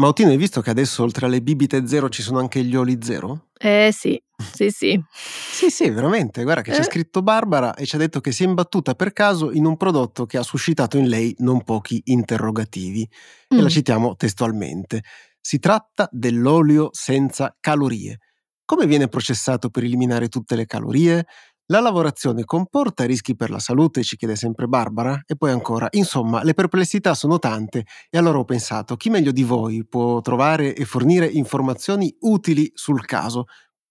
Ma Ottino, hai visto che adesso oltre alle bibite zero ci sono anche gli oli zero? Eh sì, sì sì. sì sì, veramente, guarda che eh. c'è scritto Barbara e ci ha detto che si è imbattuta per caso in un prodotto che ha suscitato in lei non pochi interrogativi. Mm. E la mm. citiamo testualmente. Si tratta dell'olio senza calorie. Come viene processato per eliminare tutte le calorie? La lavorazione comporta rischi per la salute, ci chiede sempre Barbara, e poi ancora, insomma, le perplessità sono tante e allora ho pensato, chi meglio di voi può trovare e fornire informazioni utili sul caso?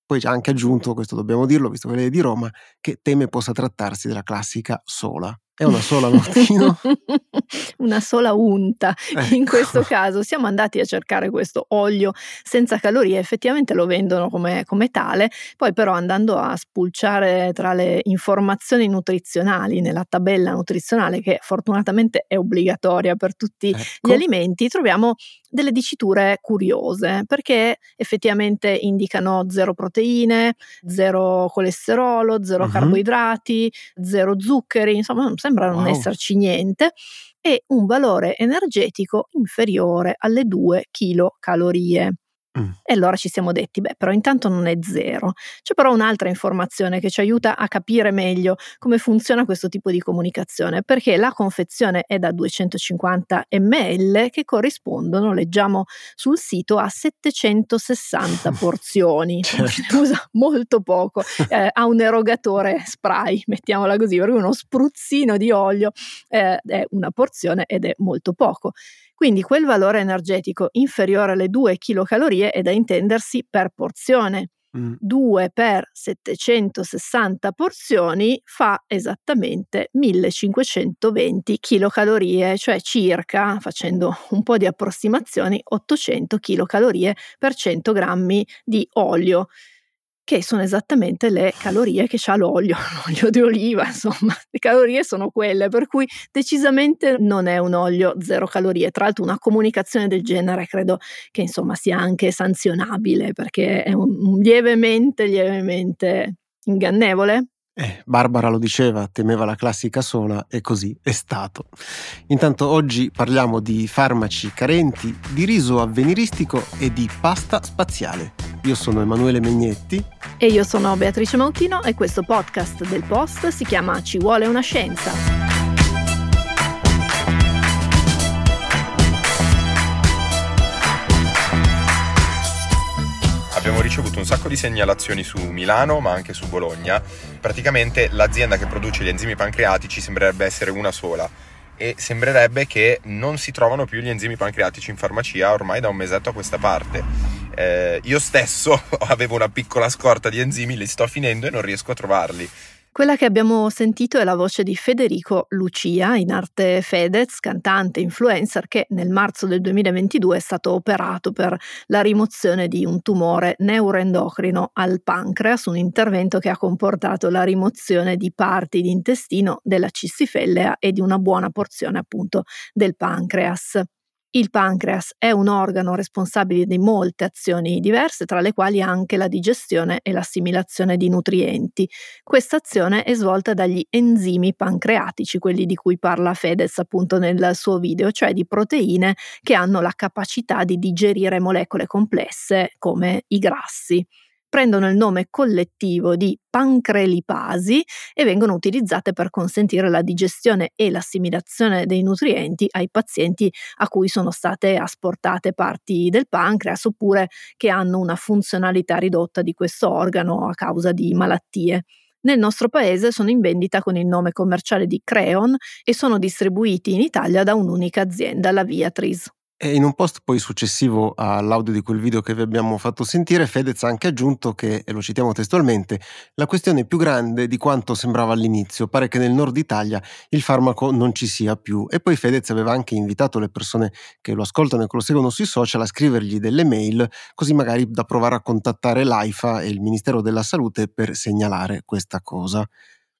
Poi ha anche aggiunto, questo dobbiamo dirlo, visto che lei è di Roma, che teme possa trattarsi della classica sola. È una sola Martino? una sola unta. Ecco. In questo caso siamo andati a cercare questo olio senza calorie, effettivamente lo vendono come, come, tale, poi però andando a spulciare tra le informazioni nutrizionali nella tabella nutrizionale che fortunatamente è obbligatoria per tutti ecco. gli alimenti, troviamo delle diciture curiose perché effettivamente indicano zero proteine, zero colesterolo, zero uh-huh. carboidrati, zero zuccheri, insomma non sembra non wow. esserci niente e un valore energetico inferiore alle 2 kcal. Mm. E allora ci siamo detti, beh, però intanto non è zero. C'è però un'altra informazione che ci aiuta a capire meglio come funziona questo tipo di comunicazione, perché la confezione è da 250 ml che corrispondono, leggiamo sul sito, a 760 porzioni. certo. Usa molto poco, eh, ha un erogatore spray, mettiamola così, perché uno spruzzino di olio eh, è una porzione ed è molto poco. Quindi quel valore energetico inferiore alle 2 kcal è da intendersi per porzione. Mm. 2 per 760 porzioni fa esattamente 1520 kcal, cioè circa, facendo un po' di approssimazioni, 800 kcal per 100 grammi di olio che sono esattamente le calorie che ha l'olio, l'olio di oliva, insomma, le calorie sono quelle, per cui decisamente non è un olio zero calorie. Tra l'altro una comunicazione del genere credo che insomma sia anche sanzionabile perché è un, lievemente, lievemente ingannevole. Eh, Barbara lo diceva, temeva la classica sola e così è stato. Intanto oggi parliamo di farmaci carenti, di riso avveniristico e di pasta spaziale. Io sono Emanuele Megnetti. E io sono Beatrice Mautino e questo podcast del Post si chiama Ci vuole una scienza. abbiamo ricevuto un sacco di segnalazioni su Milano, ma anche su Bologna. Praticamente l'azienda che produce gli enzimi pancreatici sembrerebbe essere una sola e sembrerebbe che non si trovano più gli enzimi pancreatici in farmacia ormai da un mesetto a questa parte. Eh, io stesso avevo una piccola scorta di enzimi, li sto finendo e non riesco a trovarli. Quella che abbiamo sentito è la voce di Federico Lucia, in arte Fedez, cantante influencer che nel marzo del 2022 è stato operato per la rimozione di un tumore neuroendocrino al pancreas, un intervento che ha comportato la rimozione di parti di intestino della cistifellea e di una buona porzione appunto del pancreas. Il pancreas è un organo responsabile di molte azioni diverse, tra le quali anche la digestione e l'assimilazione di nutrienti. Questa azione è svolta dagli enzimi pancreatici, quelli di cui parla Fedez appunto nel suo video, cioè di proteine che hanno la capacità di digerire molecole complesse come i grassi prendono il nome collettivo di pancrelipasi e vengono utilizzate per consentire la digestione e l'assimilazione dei nutrienti ai pazienti a cui sono state asportate parti del pancreas oppure che hanno una funzionalità ridotta di questo organo a causa di malattie. Nel nostro paese sono in vendita con il nome commerciale di Creon e sono distribuiti in Italia da un'unica azienda, la Viatris. E in un post poi successivo all'audio di quel video che vi abbiamo fatto sentire, Fedez ha anche aggiunto che, e lo citiamo testualmente, la questione è più grande di quanto sembrava all'inizio, pare che nel nord Italia il farmaco non ci sia più. E poi Fedez aveva anche invitato le persone che lo ascoltano e che lo seguono sui social a scrivergli delle mail, così magari da provare a contattare l'AIFA e il Ministero della Salute per segnalare questa cosa.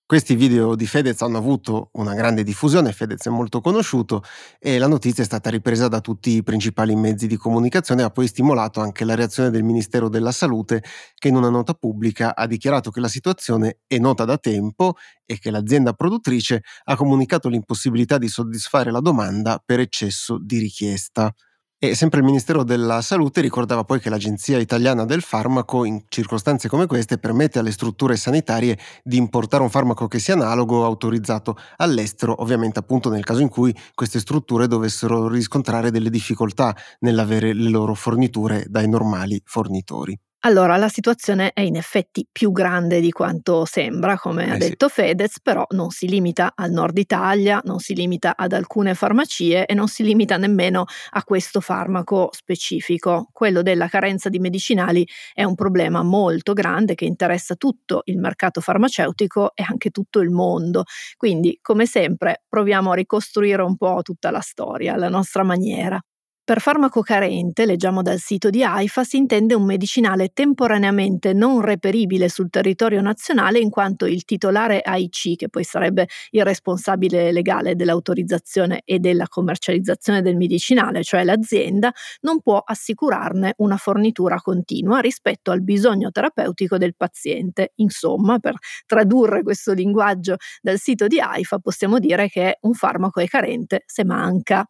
Questi video di Fedez hanno avuto una grande diffusione, Fedez è molto conosciuto e la notizia è stata ripresa da tutti i principali mezzi di comunicazione e ha poi stimolato anche la reazione del Ministero della Salute che in una nota pubblica ha dichiarato che la situazione è nota da tempo e che l'azienda produttrice ha comunicato l'impossibilità di soddisfare la domanda per eccesso di richiesta. E sempre il Ministero della Salute ricordava poi che l'Agenzia Italiana del Farmaco in circostanze come queste permette alle strutture sanitarie di importare un farmaco che sia analogo autorizzato all'estero, ovviamente appunto nel caso in cui queste strutture dovessero riscontrare delle difficoltà nell'avere le loro forniture dai normali fornitori. Allora, la situazione è in effetti più grande di quanto sembra, come eh ha detto sì. Fedez, però non si limita al nord Italia, non si limita ad alcune farmacie e non si limita nemmeno a questo farmaco specifico. Quello della carenza di medicinali è un problema molto grande che interessa tutto il mercato farmaceutico e anche tutto il mondo. Quindi, come sempre, proviamo a ricostruire un po' tutta la storia alla nostra maniera. Per farmaco carente, leggiamo dal sito di AIFA, si intende un medicinale temporaneamente non reperibile sul territorio nazionale in quanto il titolare AIC, che poi sarebbe il responsabile legale dell'autorizzazione e della commercializzazione del medicinale, cioè l'azienda, non può assicurarne una fornitura continua rispetto al bisogno terapeutico del paziente. Insomma, per tradurre questo linguaggio dal sito di AIFA, possiamo dire che un farmaco è carente se manca.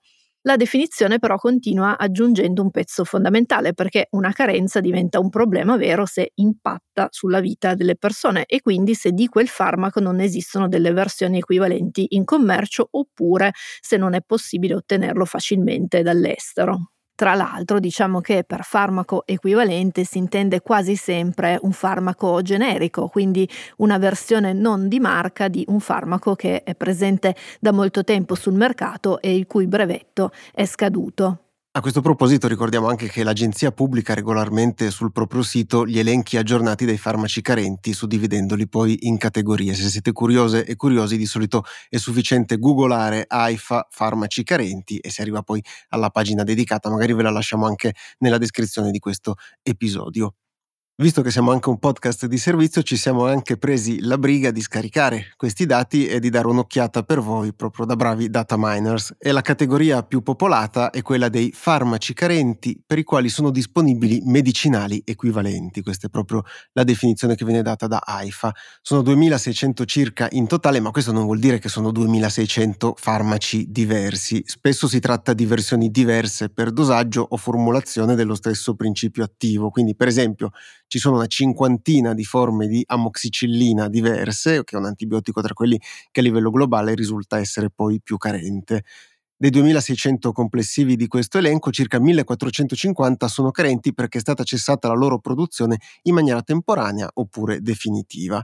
La definizione però continua aggiungendo un pezzo fondamentale perché una carenza diventa un problema vero se impatta sulla vita delle persone e quindi se di quel farmaco non esistono delle versioni equivalenti in commercio oppure se non è possibile ottenerlo facilmente dall'estero. Tra l'altro diciamo che per farmaco equivalente si intende quasi sempre un farmaco generico, quindi una versione non di marca di un farmaco che è presente da molto tempo sul mercato e il cui brevetto è scaduto. A questo proposito ricordiamo anche che l'agenzia pubblica regolarmente sul proprio sito gli elenchi aggiornati dei farmaci carenti, suddividendoli poi in categorie. Se siete curiose e curiosi, di solito è sufficiente googolare AIFA farmaci carenti e si arriva poi alla pagina dedicata, magari ve la lasciamo anche nella descrizione di questo episodio. Visto che siamo anche un podcast di servizio, ci siamo anche presi la briga di scaricare questi dati e di dare un'occhiata per voi proprio da bravi data miners. E la categoria più popolata è quella dei farmaci carenti per i quali sono disponibili medicinali equivalenti. Questa è proprio la definizione che viene data da AIFA. Sono 2600 circa in totale, ma questo non vuol dire che sono 2600 farmaci diversi. Spesso si tratta di versioni diverse per dosaggio o formulazione dello stesso principio attivo. Quindi, per esempio, ci sono una cinquantina di forme di amoxicillina diverse, che è un antibiotico tra quelli che a livello globale risulta essere poi più carente. Dei 2600 complessivi di questo elenco, circa 1450 sono carenti perché è stata cessata la loro produzione in maniera temporanea oppure definitiva.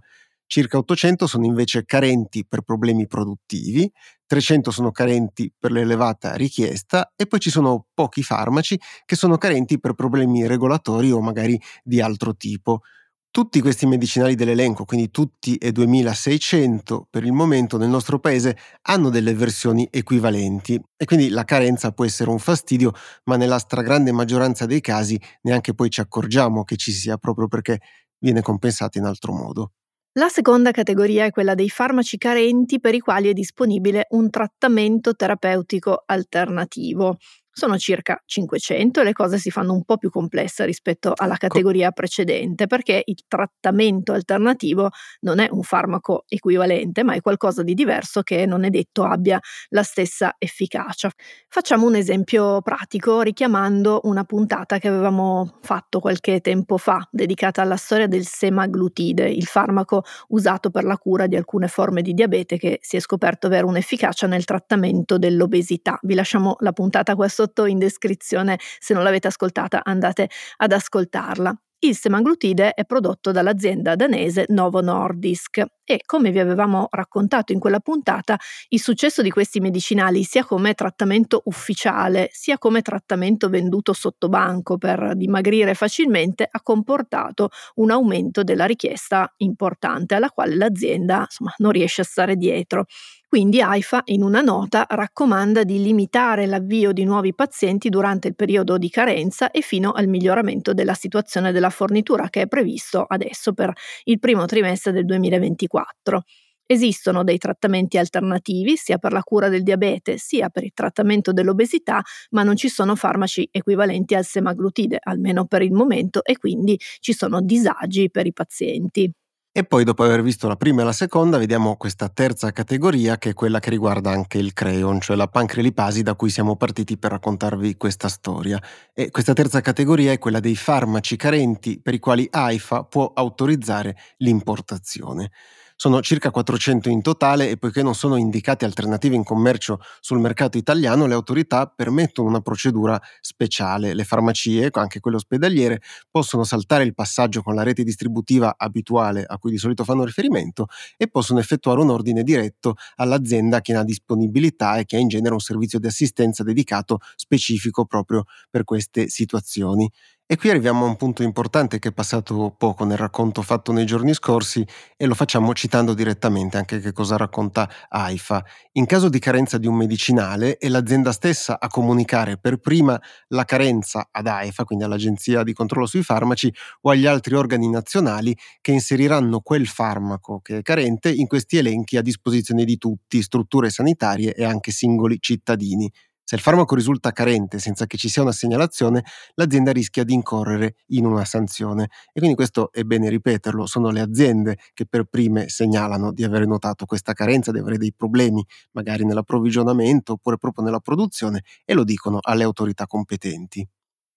Circa 800 sono invece carenti per problemi produttivi, 300 sono carenti per l'elevata richiesta e poi ci sono pochi farmaci che sono carenti per problemi regolatori o magari di altro tipo. Tutti questi medicinali dell'elenco, quindi tutti e 2600 per il momento nel nostro paese, hanno delle versioni equivalenti e quindi la carenza può essere un fastidio, ma nella stragrande maggioranza dei casi neanche poi ci accorgiamo che ci sia proprio perché viene compensata in altro modo. La seconda categoria è quella dei farmaci carenti per i quali è disponibile un trattamento terapeutico alternativo. Sono circa 500 e le cose si fanno un po' più complesse rispetto alla categoria precedente perché il trattamento alternativo non è un farmaco equivalente ma è qualcosa di diverso che non è detto abbia la stessa efficacia. Facciamo un esempio pratico richiamando una puntata che avevamo fatto qualche tempo fa dedicata alla storia del semaglutide, il farmaco usato per la cura di alcune forme di diabete che si è scoperto avere un'efficacia nel trattamento dell'obesità. Vi lasciamo la puntata questo sotto in descrizione, se non l'avete ascoltata andate ad ascoltarla. Il semaglutide è prodotto dall'azienda danese Novo Nordisk e, come vi avevamo raccontato in quella puntata, il successo di questi medicinali sia come trattamento ufficiale sia come trattamento venduto sotto banco per dimagrire facilmente ha comportato un aumento della richiesta importante alla quale l'azienda insomma, non riesce a stare dietro. Quindi AIFA in una nota raccomanda di limitare l'avvio di nuovi pazienti durante il periodo di carenza e fino al miglioramento della situazione della fornitura che è previsto adesso per il primo trimestre del 2024. Esistono dei trattamenti alternativi sia per la cura del diabete sia per il trattamento dell'obesità, ma non ci sono farmaci equivalenti al semaglutide, almeno per il momento, e quindi ci sono disagi per i pazienti. E poi dopo aver visto la prima e la seconda vediamo questa terza categoria che è quella che riguarda anche il creion, cioè la pancrelipasi da cui siamo partiti per raccontarvi questa storia. E questa terza categoria è quella dei farmaci carenti per i quali AIFA può autorizzare l'importazione. Sono circa 400 in totale e poiché non sono indicate alternative in commercio sul mercato italiano, le autorità permettono una procedura speciale. Le farmacie, anche quelle ospedaliere, possono saltare il passaggio con la rete distributiva abituale a cui di solito fanno riferimento e possono effettuare un ordine diretto all'azienda che ne ha disponibilità e che ha in genere un servizio di assistenza dedicato specifico proprio per queste situazioni. E qui arriviamo a un punto importante che è passato poco nel racconto fatto nei giorni scorsi e lo facciamo citando direttamente anche che cosa racconta AIFA. In caso di carenza di un medicinale è l'azienda stessa a comunicare per prima la carenza ad AIFA, quindi all'Agenzia di controllo sui farmaci o agli altri organi nazionali che inseriranno quel farmaco che è carente in questi elenchi a disposizione di tutti, strutture sanitarie e anche singoli cittadini. Se il farmaco risulta carente senza che ci sia una segnalazione, l'azienda rischia di incorrere in una sanzione. E quindi questo è bene ripeterlo, sono le aziende che per prime segnalano di aver notato questa carenza, di avere dei problemi magari nell'approvvigionamento oppure proprio nella produzione e lo dicono alle autorità competenti.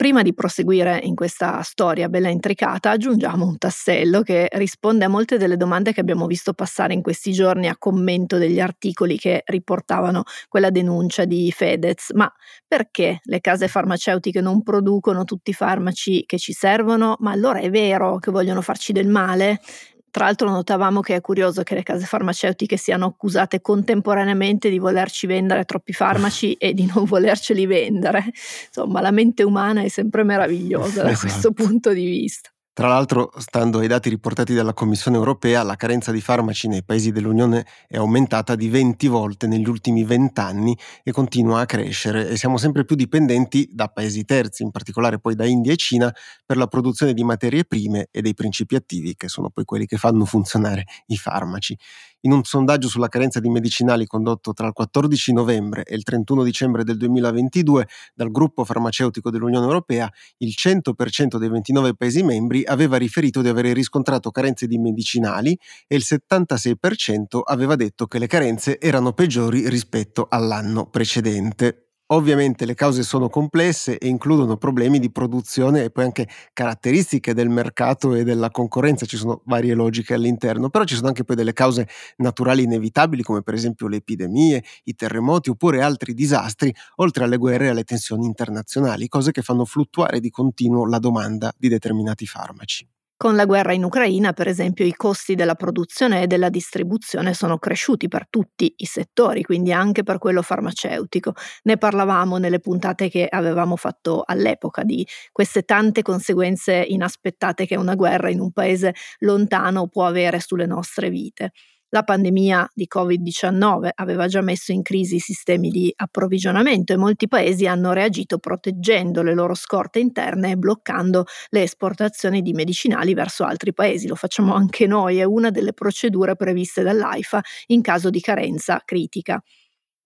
Prima di proseguire in questa storia bella intricata, aggiungiamo un tassello che risponde a molte delle domande che abbiamo visto passare in questi giorni a commento degli articoli che riportavano quella denuncia di Fedez. Ma perché le case farmaceutiche non producono tutti i farmaci che ci servono? Ma allora è vero che vogliono farci del male? Tra l'altro notavamo che è curioso che le case farmaceutiche siano accusate contemporaneamente di volerci vendere troppi farmaci e di non volerceli vendere. Insomma, la mente umana è sempre meravigliosa da esatto. questo punto di vista. Tra l'altro, stando ai dati riportati dalla Commissione europea, la carenza di farmaci nei paesi dell'Unione è aumentata di 20 volte negli ultimi 20 anni e continua a crescere e siamo sempre più dipendenti da paesi terzi, in particolare poi da India e Cina, per la produzione di materie prime e dei principi attivi, che sono poi quelli che fanno funzionare i farmaci. In un sondaggio sulla carenza di medicinali condotto tra il 14 novembre e il 31 dicembre del 2022 dal gruppo farmaceutico dell'Unione Europea, il 100% dei 29 Paesi membri aveva riferito di avere riscontrato carenze di medicinali e il 76% aveva detto che le carenze erano peggiori rispetto all'anno precedente. Ovviamente le cause sono complesse e includono problemi di produzione e poi anche caratteristiche del mercato e della concorrenza, ci sono varie logiche all'interno, però ci sono anche poi delle cause naturali inevitabili come per esempio le epidemie, i terremoti oppure altri disastri, oltre alle guerre e alle tensioni internazionali, cose che fanno fluttuare di continuo la domanda di determinati farmaci. Con la guerra in Ucraina, per esempio, i costi della produzione e della distribuzione sono cresciuti per tutti i settori, quindi anche per quello farmaceutico. Ne parlavamo nelle puntate che avevamo fatto all'epoca di queste tante conseguenze inaspettate che una guerra in un paese lontano può avere sulle nostre vite. La pandemia di Covid-19 aveva già messo in crisi i sistemi di approvvigionamento e molti paesi hanno reagito proteggendo le loro scorte interne e bloccando le esportazioni di medicinali verso altri paesi. Lo facciamo anche noi, è una delle procedure previste dall'AIFA in caso di carenza critica.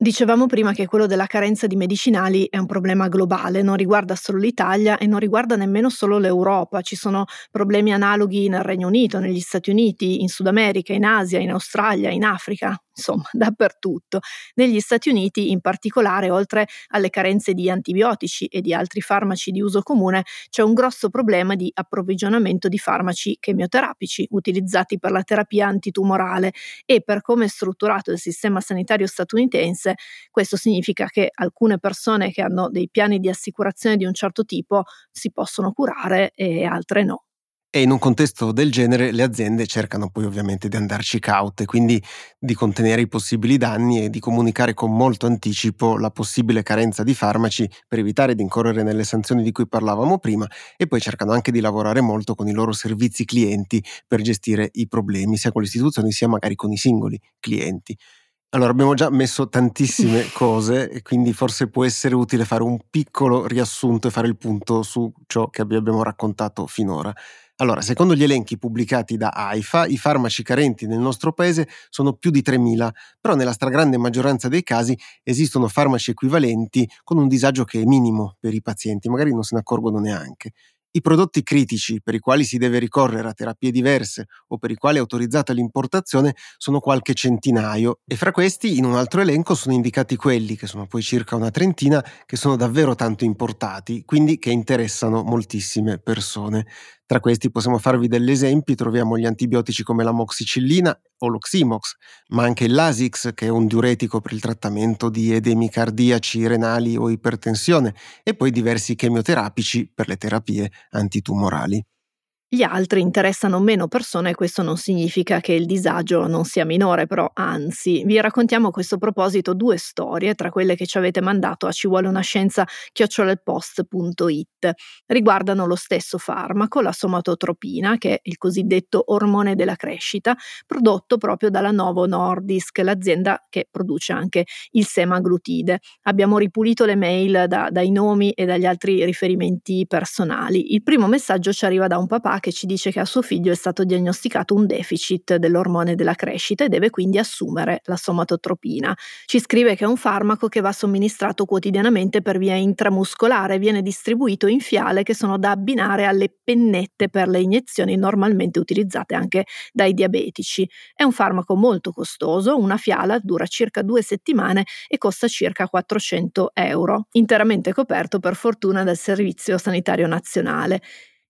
Dicevamo prima che quello della carenza di medicinali è un problema globale, non riguarda solo l'Italia e non riguarda nemmeno solo l'Europa, ci sono problemi analoghi nel Regno Unito, negli Stati Uniti, in Sud America, in Asia, in Australia, in Africa insomma, dappertutto. Negli Stati Uniti, in particolare, oltre alle carenze di antibiotici e di altri farmaci di uso comune, c'è un grosso problema di approvvigionamento di farmaci chemioterapici utilizzati per la terapia antitumorale e per come è strutturato il sistema sanitario statunitense, questo significa che alcune persone che hanno dei piani di assicurazione di un certo tipo si possono curare e altre no. E in un contesto del genere le aziende cercano poi ovviamente di andarci caute, quindi di contenere i possibili danni e di comunicare con molto anticipo la possibile carenza di farmaci per evitare di incorrere nelle sanzioni di cui parlavamo prima e poi cercano anche di lavorare molto con i loro servizi clienti per gestire i problemi, sia con le istituzioni sia magari con i singoli clienti. Allora, abbiamo già messo tantissime cose e quindi forse può essere utile fare un piccolo riassunto e fare il punto su ciò che abbiamo raccontato finora. Allora, secondo gli elenchi pubblicati da AIFA, i farmaci carenti nel nostro paese sono più di 3.000, però nella stragrande maggioranza dei casi esistono farmaci equivalenti con un disagio che è minimo per i pazienti, magari non se ne accorgono neanche. I prodotti critici per i quali si deve ricorrere a terapie diverse o per i quali è autorizzata l'importazione sono qualche centinaio e fra questi in un altro elenco sono indicati quelli, che sono poi circa una trentina, che sono davvero tanto importati, quindi che interessano moltissime persone. Tra questi possiamo farvi degli esempi, troviamo gli antibiotici come la moxicillina o l'oximox, ma anche Lasix, che è un diuretico per il trattamento di edemi cardiaci, renali o ipertensione, e poi diversi chemioterapici per le terapie antitumorali. Gli altri interessano meno persone e questo non significa che il disagio non sia minore, però anzi, vi raccontiamo a questo proposito due storie tra quelle che ci avete mandato a ci vuole una scienza chiocciolalpost.it. Riguardano lo stesso farmaco, la somatotropina, che è il cosiddetto ormone della crescita, prodotto proprio dalla Novo Nordisk, l'azienda che produce anche il semaglutide. Abbiamo ripulito le mail da, dai nomi e dagli altri riferimenti personali. Il primo messaggio ci arriva da un papà che ci dice che a suo figlio è stato diagnosticato un deficit dell'ormone della crescita e deve quindi assumere la somatotropina. Ci scrive che è un farmaco che va somministrato quotidianamente per via intramuscolare, viene distribuito in fiale che sono da abbinare alle pennette per le iniezioni normalmente utilizzate anche dai diabetici. È un farmaco molto costoso, una fiala dura circa due settimane e costa circa 400 euro, interamente coperto per fortuna dal Servizio Sanitario Nazionale.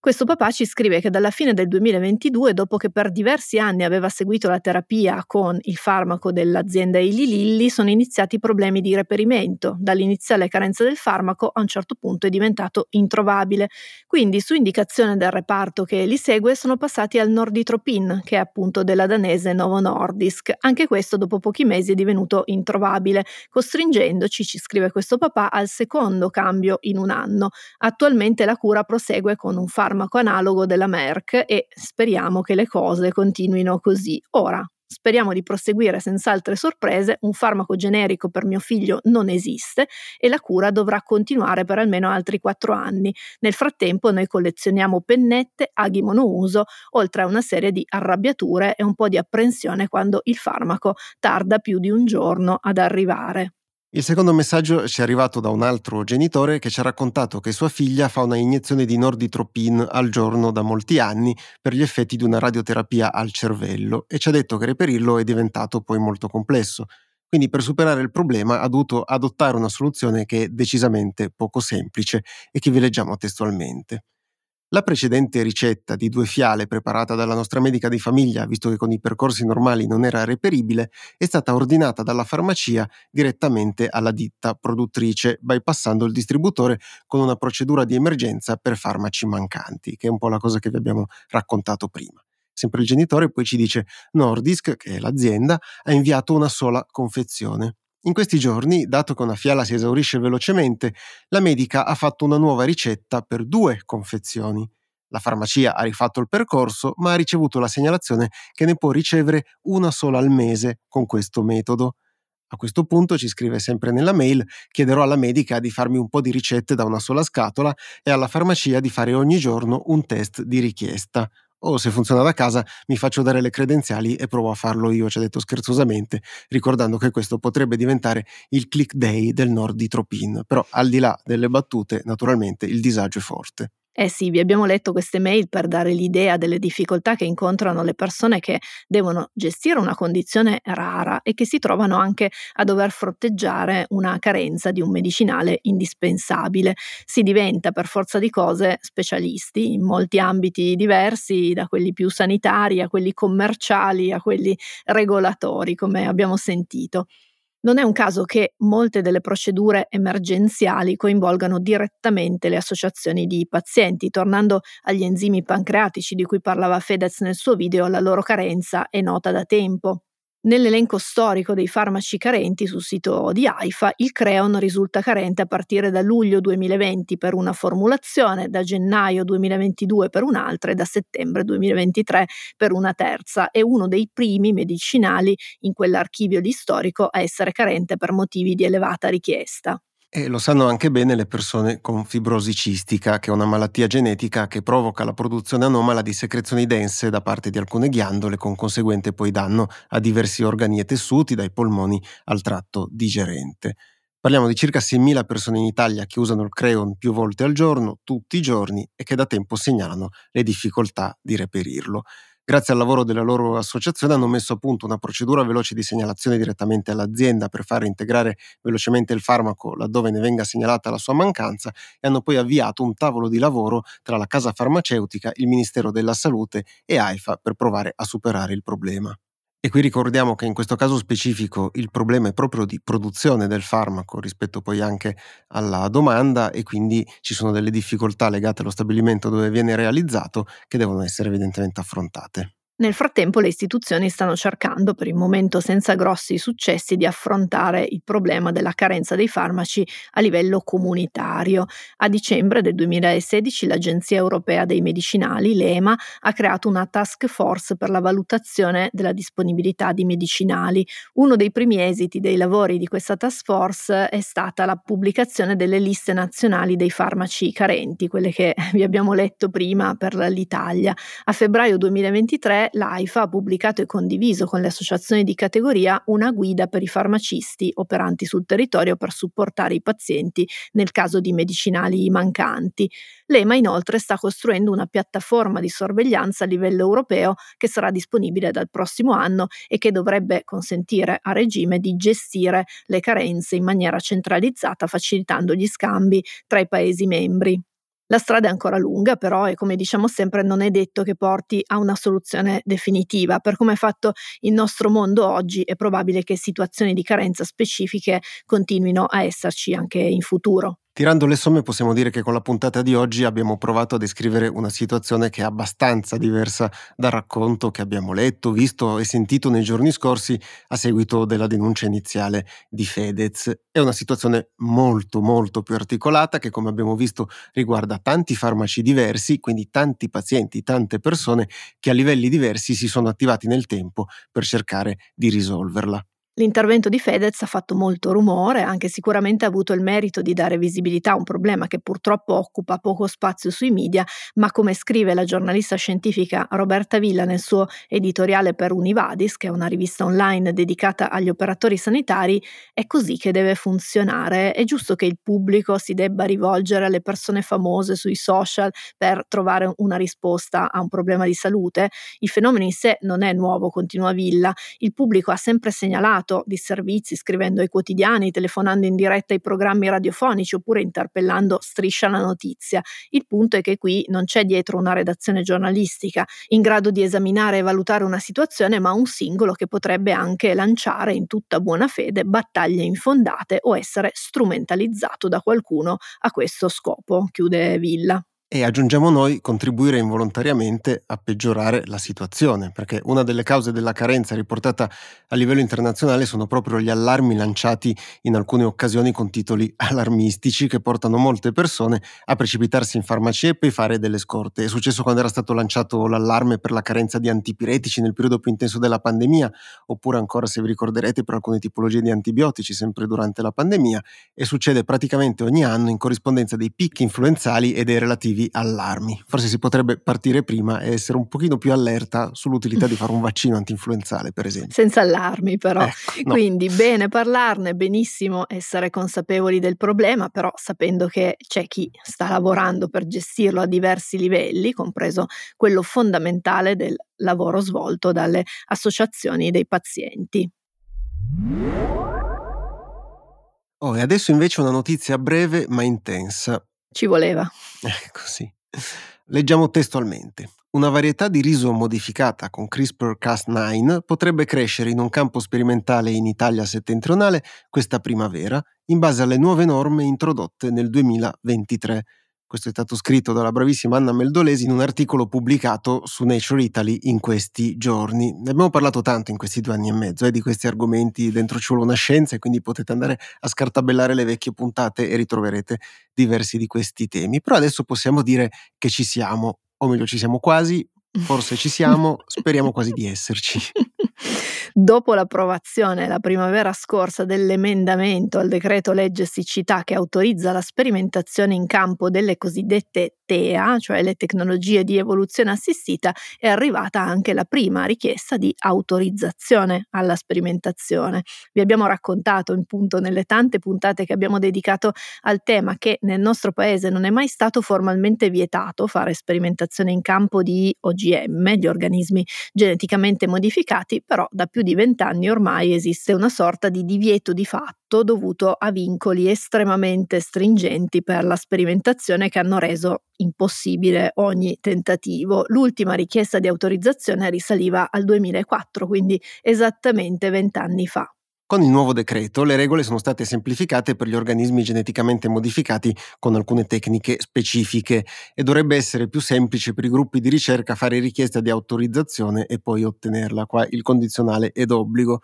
Questo papà ci scrive che dalla fine del 2022, dopo che per diversi anni aveva seguito la terapia con il farmaco dell'azienda Eli Lilly, sono iniziati problemi di reperimento. Dall'iniziale carenza del farmaco a un certo punto è diventato introvabile. Quindi, su indicazione del reparto che li segue, sono passati al Norditropin, che è appunto della danese Novo Nordisk. Anche questo dopo pochi mesi è divenuto introvabile, costringendoci, ci scrive questo papà, al secondo cambio in un anno. Attualmente la cura prosegue con un farmaco farmaco analogo della Merck e speriamo che le cose continuino così. Ora, Speriamo di proseguire senza altre sorprese, un farmaco generico per mio figlio non esiste e la cura dovrà continuare per almeno altri quattro anni. Nel frattempo noi collezioniamo pennette, aghi monouso, oltre a una serie di arrabbiature e un po' di apprensione quando il farmaco tarda più di un giorno ad arrivare. Il secondo messaggio ci è arrivato da un altro genitore che ci ha raccontato che sua figlia fa una iniezione di norditropin al giorno da molti anni per gli effetti di una radioterapia al cervello e ci ha detto che reperirlo è diventato poi molto complesso. Quindi per superare il problema ha dovuto adottare una soluzione che è decisamente poco semplice e che vi leggiamo testualmente. La precedente ricetta di due fiale preparata dalla nostra medica di famiglia, visto che con i percorsi normali non era reperibile, è stata ordinata dalla farmacia direttamente alla ditta produttrice, bypassando il distributore con una procedura di emergenza per farmaci mancanti, che è un po' la cosa che vi abbiamo raccontato prima. Sempre il genitore poi ci dice Nordisk, che è l'azienda, ha inviato una sola confezione. In questi giorni, dato che una fiala si esaurisce velocemente, la medica ha fatto una nuova ricetta per due confezioni. La farmacia ha rifatto il percorso, ma ha ricevuto la segnalazione che ne può ricevere una sola al mese con questo metodo. A questo punto ci scrive sempre nella mail, chiederò alla medica di farmi un po' di ricette da una sola scatola e alla farmacia di fare ogni giorno un test di richiesta o se funziona da casa mi faccio dare le credenziali e provo a farlo io, ci ha detto scherzosamente, ricordando che questo potrebbe diventare il click day del nord di Tropin, però al di là delle battute naturalmente il disagio è forte. Eh sì, vi abbiamo letto queste mail per dare l'idea delle difficoltà che incontrano le persone che devono gestire una condizione rara e che si trovano anche a dover fronteggiare una carenza di un medicinale indispensabile. Si diventa per forza di cose specialisti in molti ambiti diversi, da quelli più sanitari a quelli commerciali a quelli regolatori, come abbiamo sentito. Non è un caso che molte delle procedure emergenziali coinvolgano direttamente le associazioni di pazienti. Tornando agli enzimi pancreatici di cui parlava Fedez nel suo video, la loro carenza è nota da tempo. Nell'elenco storico dei farmaci carenti sul sito di AIFA, il Creon risulta carente a partire da luglio 2020 per una formulazione, da gennaio 2022 per un'altra e da settembre 2023 per una terza. È uno dei primi medicinali in quell'archivio di storico a essere carente per motivi di elevata richiesta. E lo sanno anche bene le persone con fibrosi cistica, che è una malattia genetica che provoca la produzione anomala di secrezioni dense da parte di alcune ghiandole, con conseguente poi danno a diversi organi e tessuti, dai polmoni al tratto digerente. Parliamo di circa 6.000 persone in Italia che usano il Creon più volte al giorno, tutti i giorni, e che da tempo segnalano le difficoltà di reperirlo. Grazie al lavoro della loro associazione hanno messo a punto una procedura veloce di segnalazione direttamente all'azienda per far integrare velocemente il farmaco laddove ne venga segnalata la sua mancanza e hanno poi avviato un tavolo di lavoro tra la casa farmaceutica, il Ministero della Salute e AIFA per provare a superare il problema. E qui ricordiamo che in questo caso specifico il problema è proprio di produzione del farmaco rispetto poi anche alla domanda e quindi ci sono delle difficoltà legate allo stabilimento dove viene realizzato che devono essere evidentemente affrontate. Nel frattempo le istituzioni stanno cercando, per il momento senza grossi successi, di affrontare il problema della carenza dei farmaci a livello comunitario. A dicembre del 2016 l'Agenzia Europea dei Medicinali, l'EMA, ha creato una task force per la valutazione della disponibilità di medicinali. Uno dei primi esiti dei lavori di questa task force è stata la pubblicazione delle liste nazionali dei farmaci carenti, quelle che vi abbiamo letto prima per l'Italia. A febbraio 2023 l'AIFA ha pubblicato e condiviso con le associazioni di categoria una guida per i farmacisti operanti sul territorio per supportare i pazienti nel caso di medicinali mancanti. L'EMA inoltre sta costruendo una piattaforma di sorveglianza a livello europeo che sarà disponibile dal prossimo anno e che dovrebbe consentire a regime di gestire le carenze in maniera centralizzata facilitando gli scambi tra i Paesi membri. La strada è ancora lunga, però, e come diciamo sempre, non è detto che porti a una soluzione definitiva. Per come è fatto il nostro mondo oggi, è probabile che situazioni di carenza specifiche continuino a esserci anche in futuro. Tirando le somme possiamo dire che con la puntata di oggi abbiamo provato a descrivere una situazione che è abbastanza diversa dal racconto che abbiamo letto, visto e sentito nei giorni scorsi a seguito della denuncia iniziale di Fedez. È una situazione molto molto più articolata che come abbiamo visto riguarda tanti farmaci diversi, quindi tanti pazienti, tante persone che a livelli diversi si sono attivati nel tempo per cercare di risolverla. L'intervento di Fedez ha fatto molto rumore, anche sicuramente ha avuto il merito di dare visibilità a un problema che purtroppo occupa poco spazio sui media, ma come scrive la giornalista scientifica Roberta Villa nel suo editoriale per Univadis, che è una rivista online dedicata agli operatori sanitari, è così che deve funzionare. È giusto che il pubblico si debba rivolgere alle persone famose sui social per trovare una risposta a un problema di salute. Il fenomeno in sé non è nuovo, continua Villa. Il pubblico ha sempre segnalato parlato di servizi scrivendo ai quotidiani, telefonando in diretta ai programmi radiofonici oppure interpellando Striscia la notizia. Il punto è che qui non c'è dietro una redazione giornalistica in grado di esaminare e valutare una situazione, ma un singolo che potrebbe anche lanciare in tutta buona fede battaglie infondate o essere strumentalizzato da qualcuno a questo scopo, chiude Villa e aggiungiamo noi contribuire involontariamente a peggiorare la situazione, perché una delle cause della carenza riportata a livello internazionale sono proprio gli allarmi lanciati in alcune occasioni con titoli allarmistici che portano molte persone a precipitarsi in farmacie e poi fare delle scorte. È successo quando era stato lanciato l'allarme per la carenza di antipiretici nel periodo più intenso della pandemia, oppure ancora se vi ricorderete per alcune tipologie di antibiotici sempre durante la pandemia, e succede praticamente ogni anno in corrispondenza dei picchi influenzali e dei relativi relativi allarmi. Forse si potrebbe partire prima e essere un pochino più allerta sull'utilità di fare un vaccino antinfluenzale, per esempio. Senza allarmi, però. Ecco, no. Quindi bene parlarne, benissimo essere consapevoli del problema, però sapendo che c'è chi sta lavorando per gestirlo a diversi livelli, compreso quello fondamentale del lavoro svolto dalle associazioni dei pazienti. Oh, e adesso invece una notizia breve ma intensa. Ci voleva. Eh, così. Leggiamo testualmente. Una varietà di riso modificata con CRISPR-Cas9 potrebbe crescere in un campo sperimentale in Italia settentrionale questa primavera in base alle nuove norme introdotte nel 2023 questo è stato scritto dalla bravissima Anna Meldolesi in un articolo pubblicato su Nature Italy in questi giorni. Ne abbiamo parlato tanto in questi due anni e mezzo eh, di questi argomenti, dentro ci vuole una scienza e quindi potete andare a scartabellare le vecchie puntate e ritroverete diversi di questi temi. Però adesso possiamo dire che ci siamo, o meglio ci siamo quasi, forse ci siamo, speriamo quasi di esserci. Dopo l'approvazione la primavera scorsa dell'emendamento al decreto legge siccità che autorizza la sperimentazione in campo delle cosiddette TEA, cioè le tecnologie di evoluzione assistita, è arrivata anche la prima richiesta di autorizzazione alla sperimentazione. Vi abbiamo raccontato in punto nelle tante puntate che abbiamo dedicato al tema che nel nostro paese non è mai stato formalmente vietato fare sperimentazione in campo di OGM, gli organismi geneticamente modificati, però da più di vent'anni ormai esiste una sorta di divieto di fatto dovuto a vincoli estremamente stringenti per la sperimentazione che hanno reso impossibile ogni tentativo. L'ultima richiesta di autorizzazione risaliva al 2004, quindi esattamente vent'anni fa. Con il nuovo decreto le regole sono state semplificate per gli organismi geneticamente modificati con alcune tecniche specifiche e dovrebbe essere più semplice per i gruppi di ricerca fare richiesta di autorizzazione e poi ottenerla. Qua il condizionale è d'obbligo.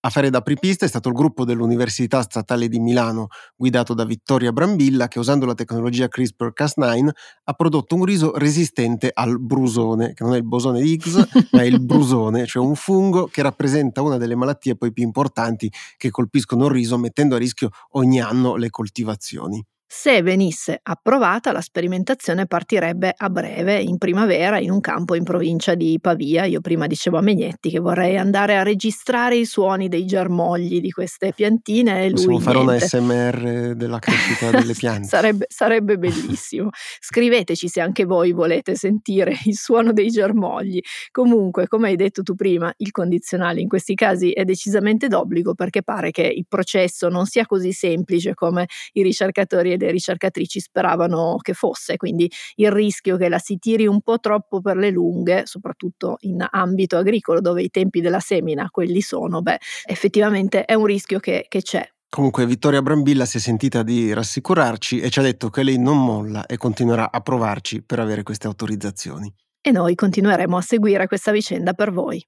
A fare da apripista è stato il gruppo dell'Università Statale di Milano, guidato da Vittoria Brambilla, che usando la tecnologia CRISPR-Cas9 ha prodotto un riso resistente al brusone, che non è il bosone di Higgs, ma è il brusone, cioè un fungo che rappresenta una delle malattie poi più importanti che colpiscono il riso, mettendo a rischio ogni anno le coltivazioni. Se venisse approvata, la sperimentazione partirebbe a breve, in primavera, in un campo in provincia di Pavia. Io prima dicevo a Megnetti che vorrei andare a registrare i suoni dei germogli di queste piantine. E Possiamo lui fare niente. una SMR della crescita delle piante. sarebbe, sarebbe bellissimo. Scriveteci se anche voi volete sentire il suono dei germogli. Comunque, come hai detto tu prima, il condizionale in questi casi è decisamente d'obbligo perché pare che il processo non sia così semplice come i ricercatori e le ricercatrici speravano che fosse, quindi il rischio che la si tiri un po' troppo per le lunghe, soprattutto in ambito agricolo dove i tempi della semina quelli sono, beh, effettivamente è un rischio che, che c'è. Comunque Vittoria Brambilla si è sentita di rassicurarci e ci ha detto che lei non molla e continuerà a provarci per avere queste autorizzazioni. E noi continueremo a seguire questa vicenda per voi.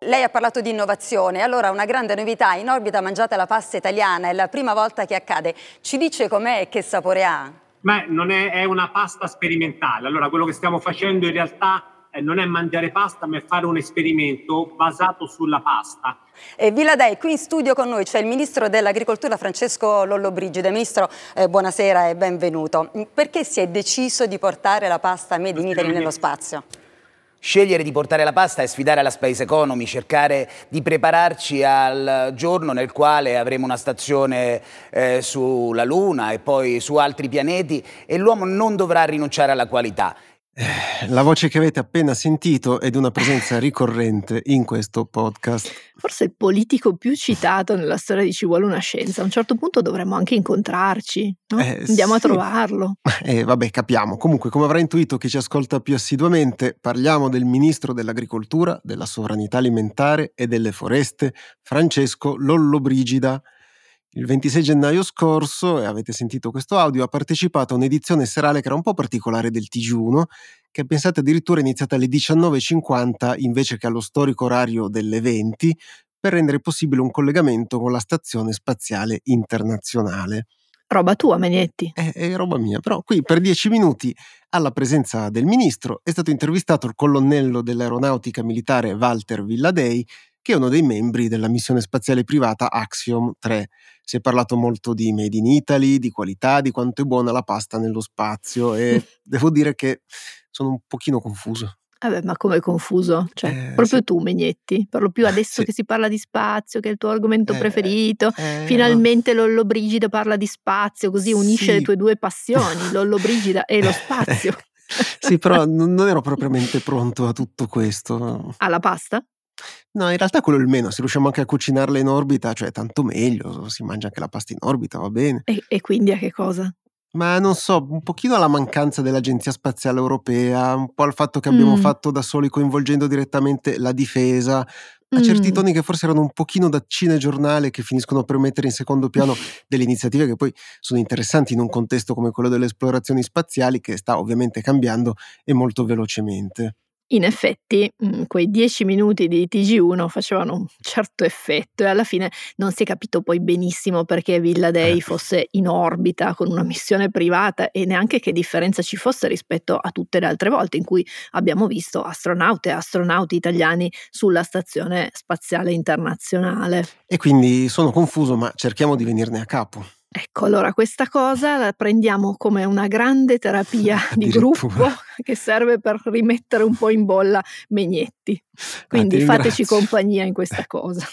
Lei ha parlato di innovazione, allora una grande novità, in orbita mangiata la pasta italiana, è la prima volta che accade. Ci dice com'è e che sapore ha? Ma non è, è una pasta sperimentale, allora quello che stiamo facendo in realtà eh, non è mangiare pasta, ma è fare un esperimento basato sulla pasta. E Villadei, qui in studio con noi c'è il Ministro dell'Agricoltura Francesco Lollobrigida. Ministro, eh, buonasera e benvenuto. Perché si è deciso di portare la pasta Made in Italy nello spazio? Scegliere di portare la pasta è sfidare la space economy, cercare di prepararci al giorno nel quale avremo una stazione eh, sulla Luna e poi su altri pianeti e l'uomo non dovrà rinunciare alla qualità. La voce che avete appena sentito è di una presenza ricorrente in questo podcast. Forse il politico più citato nella storia di Ci vuole una scienza. A un certo punto dovremmo anche incontrarci, no? Eh, Andiamo a sì. trovarlo. Eh, vabbè, capiamo. Comunque, come avrà intuito chi ci ascolta più assiduamente, parliamo del ministro dell'Agricoltura, della Sovranità Alimentare e delle Foreste, Francesco Lollobrigida. Il 26 gennaio scorso, e avete sentito questo audio, ha partecipato a un'edizione serale che era un po' particolare del TG1, che pensate addirittura è iniziata alle 19.50 invece che allo storico orario delle 20, per rendere possibile un collegamento con la Stazione Spaziale Internazionale. Roba tua, Megnetti. È, è roba mia, però qui per dieci minuti, alla presenza del ministro, è stato intervistato il colonnello dell'aeronautica militare Walter Villadei, che è uno dei membri della missione spaziale privata Axiom 3. Si è parlato molto di Made in Italy, di qualità, di quanto è buona la pasta nello spazio e devo dire che sono un pochino confuso. Vabbè, ma come confuso? Cioè, Eh, proprio sì. tu, Megnetti. Parlo più adesso Sì. che si parla di spazio, che è il tuo argomento Eh, preferito. eh, Finalmente Lollobrigida parla di spazio, così unisce Sì. le tue due passioni, Lollobrigida e lo spazio. sì, però non ero propriamente pronto a tutto questo. Alla pasta? No, in realtà quello è il meno, se riusciamo anche a cucinarla in orbita, cioè tanto meglio, si mangia anche la pasta in orbita, va bene. E, e quindi a che cosa? Ma non so, un pochino alla mancanza dell'Agenzia Spaziale Europea, un po' al fatto che abbiamo Mm. fatto da soli coinvolgendo direttamente la difesa, a certi Mm. toni che forse erano un pochino da cinegiornale che finiscono per mettere in secondo piano delle iniziative che poi sono interessanti in un contesto come quello delle esplorazioni spaziali che sta ovviamente cambiando e molto velocemente. In effetti, mh, quei dieci minuti di TG1 facevano un certo effetto e alla fine non si è capito poi benissimo perché Villa Dei Eh. fosse in orbita con una missione privata e neanche che differenza ci fosse rispetto a tutte le altre volte in cui abbiamo visto astronaute e astronauti italiani sulla stazione spaziale internazionale. E quindi sono confuso, ma cerchiamo di venirne a capo. Ecco, allora questa cosa la prendiamo come una grande terapia di gruppo che serve per rimettere un po' in bolla Megnetti. Quindi ah, fateci compagnia in questa cosa.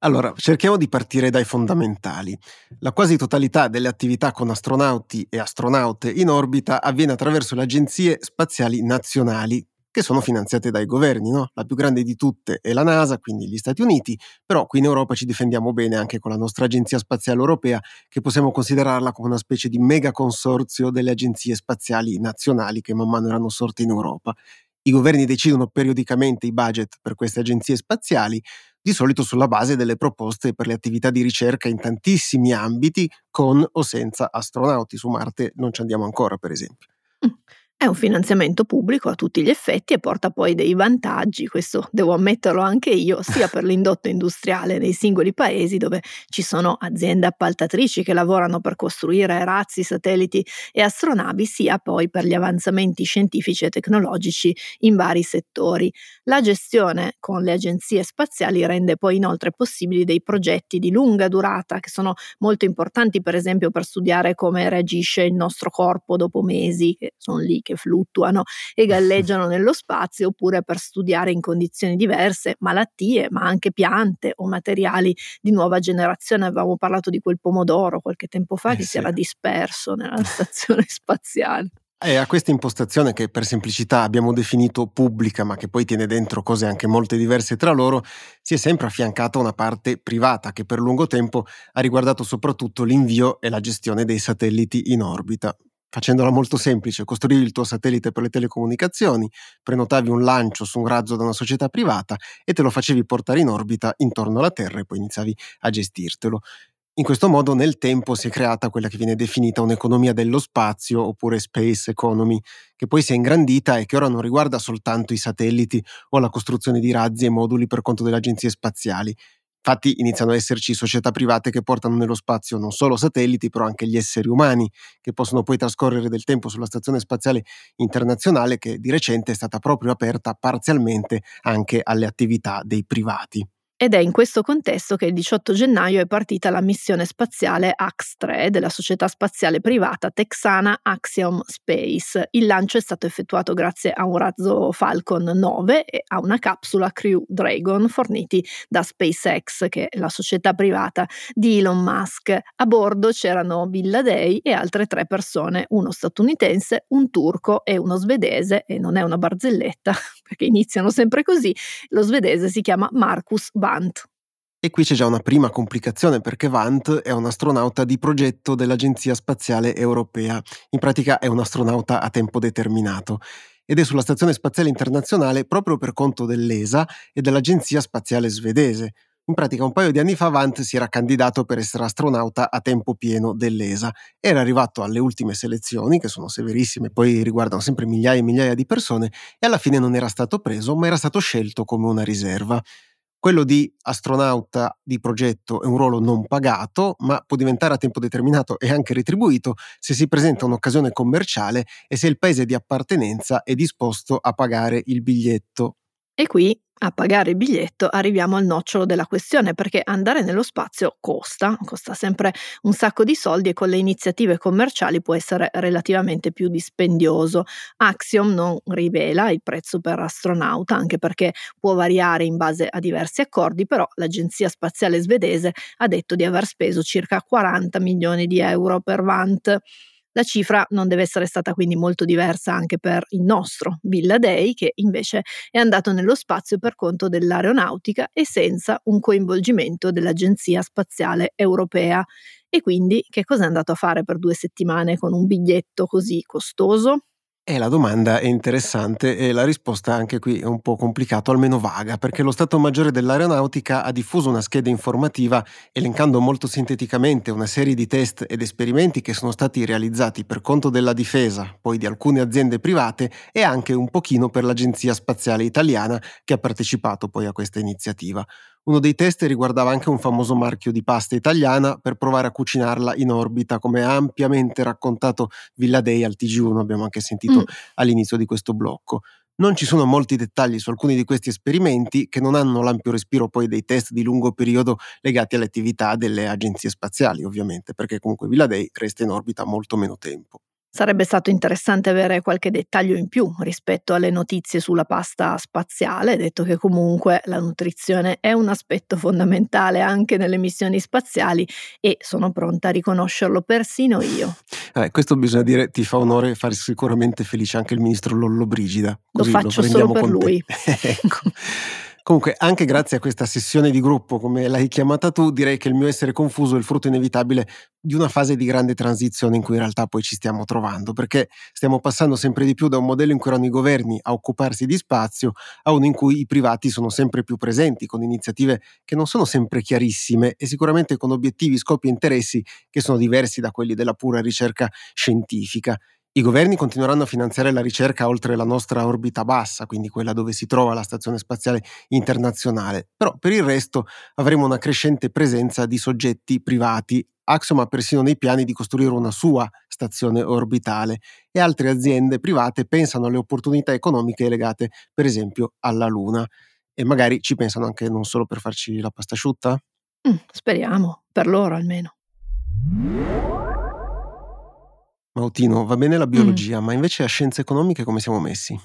Allora, cerchiamo di partire dai fondamentali. La quasi totalità delle attività con astronauti e astronaute in orbita avviene attraverso le agenzie spaziali nazionali che sono finanziate dai governi. No? La più grande di tutte è la NASA, quindi gli Stati Uniti, però qui in Europa ci difendiamo bene anche con la nostra Agenzia Spaziale Europea, che possiamo considerarla come una specie di mega consorzio delle agenzie spaziali nazionali che man mano erano sorte in Europa. I governi decidono periodicamente i budget per queste agenzie spaziali, di solito sulla base delle proposte per le attività di ricerca in tantissimi ambiti, con o senza astronauti. Su Marte non ci andiamo ancora, per esempio. Mm. È un finanziamento pubblico a tutti gli effetti e porta poi dei vantaggi, questo devo ammetterlo anche io, sia per l'indotto industriale nei singoli paesi dove ci sono aziende appaltatrici che lavorano per costruire razzi, satelliti e astronavi, sia poi per gli avanzamenti scientifici e tecnologici in vari settori. La gestione con le agenzie spaziali rende poi inoltre possibili dei progetti di lunga durata che sono molto importanti per esempio per studiare come reagisce il nostro corpo dopo mesi, che sono lì che fluttuano e galleggiano nello spazio, oppure per studiare in condizioni diverse malattie, ma anche piante o materiali di nuova generazione. Avevamo parlato di quel pomodoro qualche tempo fa eh che sì. si era disperso nella stazione spaziale. È a questa impostazione che per semplicità abbiamo definito pubblica, ma che poi tiene dentro cose anche molto diverse tra loro, si è sempre affiancata una parte privata che per lungo tempo ha riguardato soprattutto l'invio e la gestione dei satelliti in orbita. Facendola molto semplice, costruivi il tuo satellite per le telecomunicazioni, prenotavi un lancio su un razzo da una società privata e te lo facevi portare in orbita intorno alla Terra e poi iniziavi a gestirtelo. In questo modo nel tempo si è creata quella che viene definita un'economia dello spazio oppure space economy, che poi si è ingrandita e che ora non riguarda soltanto i satelliti o la costruzione di razzi e moduli per conto delle agenzie spaziali, Infatti iniziano ad esserci società private che portano nello spazio non solo satelliti, però anche gli esseri umani, che possono poi trascorrere del tempo sulla Stazione Spaziale Internazionale, che di recente è stata proprio aperta parzialmente anche alle attività dei privati. Ed è in questo contesto che il 18 gennaio è partita la missione spaziale AX-3 della società spaziale privata texana Axiom Space. Il lancio è stato effettuato grazie a un razzo Falcon 9 e a una capsula Crew Dragon forniti da SpaceX, che è la società privata di Elon Musk. A bordo c'erano Bill Day e altre tre persone, uno statunitense, un turco e uno svedese, e non è una barzelletta perché iniziano sempre così. Lo svedese si chiama Marcus Vant. E qui c'è già una prima complicazione perché Vant è un astronauta di progetto dell'Agenzia Spaziale Europea. In pratica è un astronauta a tempo determinato ed è sulla Stazione Spaziale Internazionale proprio per conto dell'ESA e dell'Agenzia Spaziale Svedese. In pratica un paio di anni fa Vant si era candidato per essere astronauta a tempo pieno dell'ESA. Era arrivato alle ultime selezioni, che sono severissime, poi riguardano sempre migliaia e migliaia di persone, e alla fine non era stato preso, ma era stato scelto come una riserva. Quello di astronauta di progetto è un ruolo non pagato, ma può diventare a tempo determinato e anche retribuito se si presenta un'occasione commerciale e se il paese di appartenenza è disposto a pagare il biglietto. E qui a pagare il biglietto arriviamo al nocciolo della questione perché andare nello spazio costa, costa sempre un sacco di soldi e con le iniziative commerciali può essere relativamente più dispendioso. Axiom non rivela il prezzo per astronauta anche perché può variare in base a diversi accordi, però l'Agenzia Spaziale Svedese ha detto di aver speso circa 40 milioni di euro per Vant. La cifra non deve essere stata quindi molto diversa anche per il nostro Villa Day, che invece è andato nello spazio per conto dell'aeronautica e senza un coinvolgimento dell'Agenzia Spaziale Europea. E quindi che cosa è andato a fare per due settimane con un biglietto così costoso? E la domanda è interessante e la risposta anche qui è un po' complicato, almeno vaga, perché lo Stato Maggiore dell'Aeronautica ha diffuso una scheda informativa elencando molto sinteticamente una serie di test ed esperimenti che sono stati realizzati per conto della difesa, poi di alcune aziende private e anche un pochino per l'Agenzia Spaziale Italiana che ha partecipato poi a questa iniziativa. Uno dei test riguardava anche un famoso marchio di pasta italiana per provare a cucinarla in orbita, come ha ampiamente raccontato Villa Day al TG1, abbiamo anche sentito mm. all'inizio di questo blocco. Non ci sono molti dettagli su alcuni di questi esperimenti che non hanno l'ampio respiro poi dei test di lungo periodo legati alle attività delle agenzie spaziali, ovviamente, perché comunque Villa Day resta in orbita molto meno tempo. Sarebbe stato interessante avere qualche dettaglio in più rispetto alle notizie sulla pasta spaziale, detto che comunque la nutrizione è un aspetto fondamentale anche nelle missioni spaziali e sono pronta a riconoscerlo persino io. Eh, questo bisogna dire, ti fa onore fare sicuramente felice anche il ministro Lollobrigida. Lo faccio lo solo per lui. ecco. Comunque, anche grazie a questa sessione di gruppo, come l'hai chiamata tu, direi che il mio essere confuso è il frutto inevitabile di una fase di grande transizione in cui in realtà poi ci stiamo trovando, perché stiamo passando sempre di più da un modello in cui erano i governi a occuparsi di spazio a uno in cui i privati sono sempre più presenti, con iniziative che non sono sempre chiarissime e sicuramente con obiettivi, scopi e interessi che sono diversi da quelli della pura ricerca scientifica. I governi continueranno a finanziare la ricerca oltre la nostra orbita bassa, quindi quella dove si trova la Stazione Spaziale Internazionale, però per il resto avremo una crescente presenza di soggetti privati. Axiom ha persino nei piani di costruire una sua stazione orbitale e altre aziende private pensano alle opportunità economiche legate, per esempio, alla Luna. E magari ci pensano anche non solo per farci la pasta asciutta? Mm, speriamo, per loro almeno. Mautino, va bene la biologia, mm. ma invece a scienze economiche come siamo messi?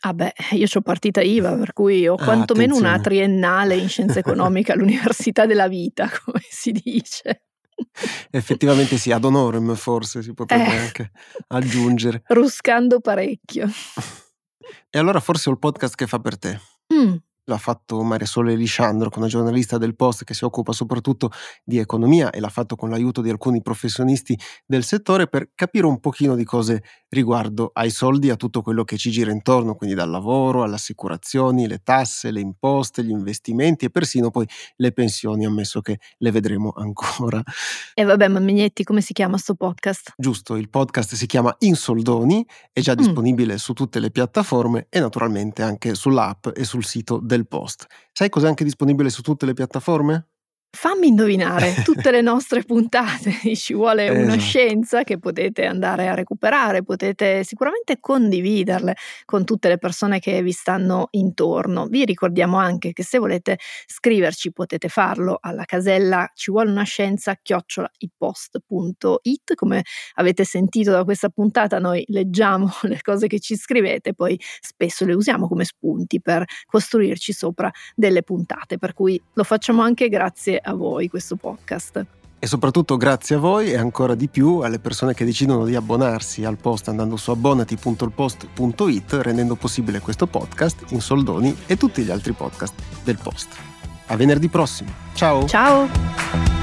Ah beh, io ho partita IVA, per cui ho ah, quantomeno attenzione. una triennale in scienze economiche all'Università della Vita, come si dice. Effettivamente sì, ad honorem forse si potrebbe eh, anche aggiungere. Ruscando parecchio. E allora forse ho il podcast che fa per te. Mm l'ha fatto Maria Sole Lisciandro, che è una giornalista del Post che si occupa soprattutto di economia e l'ha fatto con l'aiuto di alcuni professionisti del settore per capire un pochino di cose riguardo ai soldi, a tutto quello che ci gira intorno, quindi dal lavoro alle assicurazioni, le tasse, le imposte, gli investimenti e persino poi le pensioni, ammesso che le vedremo ancora. E vabbè, ma Mignetti, come si chiama sto podcast? Giusto, il podcast si chiama In Soldoni, è già mm. disponibile su tutte le piattaforme e naturalmente anche sull'app e sul sito del post. Sai cos'è anche disponibile su tutte le piattaforme? Fammi indovinare tutte le nostre puntate, ci vuole esatto. una scienza che potete andare a recuperare, potete sicuramente condividerle con tutte le persone che vi stanno intorno. Vi ricordiamo anche che se volete scriverci potete farlo alla casella ci vuole una scienza chiocciolaipost.it. Come avete sentito da questa puntata noi leggiamo le cose che ci scrivete, poi spesso le usiamo come spunti per costruirci sopra delle puntate, per cui lo facciamo anche grazie a voi questo podcast. E soprattutto grazie a voi e ancora di più alle persone che decidono di abbonarsi al post andando su abbonati.ilpost.it rendendo possibile questo podcast in soldoni e tutti gli altri podcast del post. A venerdì prossimo. Ciao! Ciao!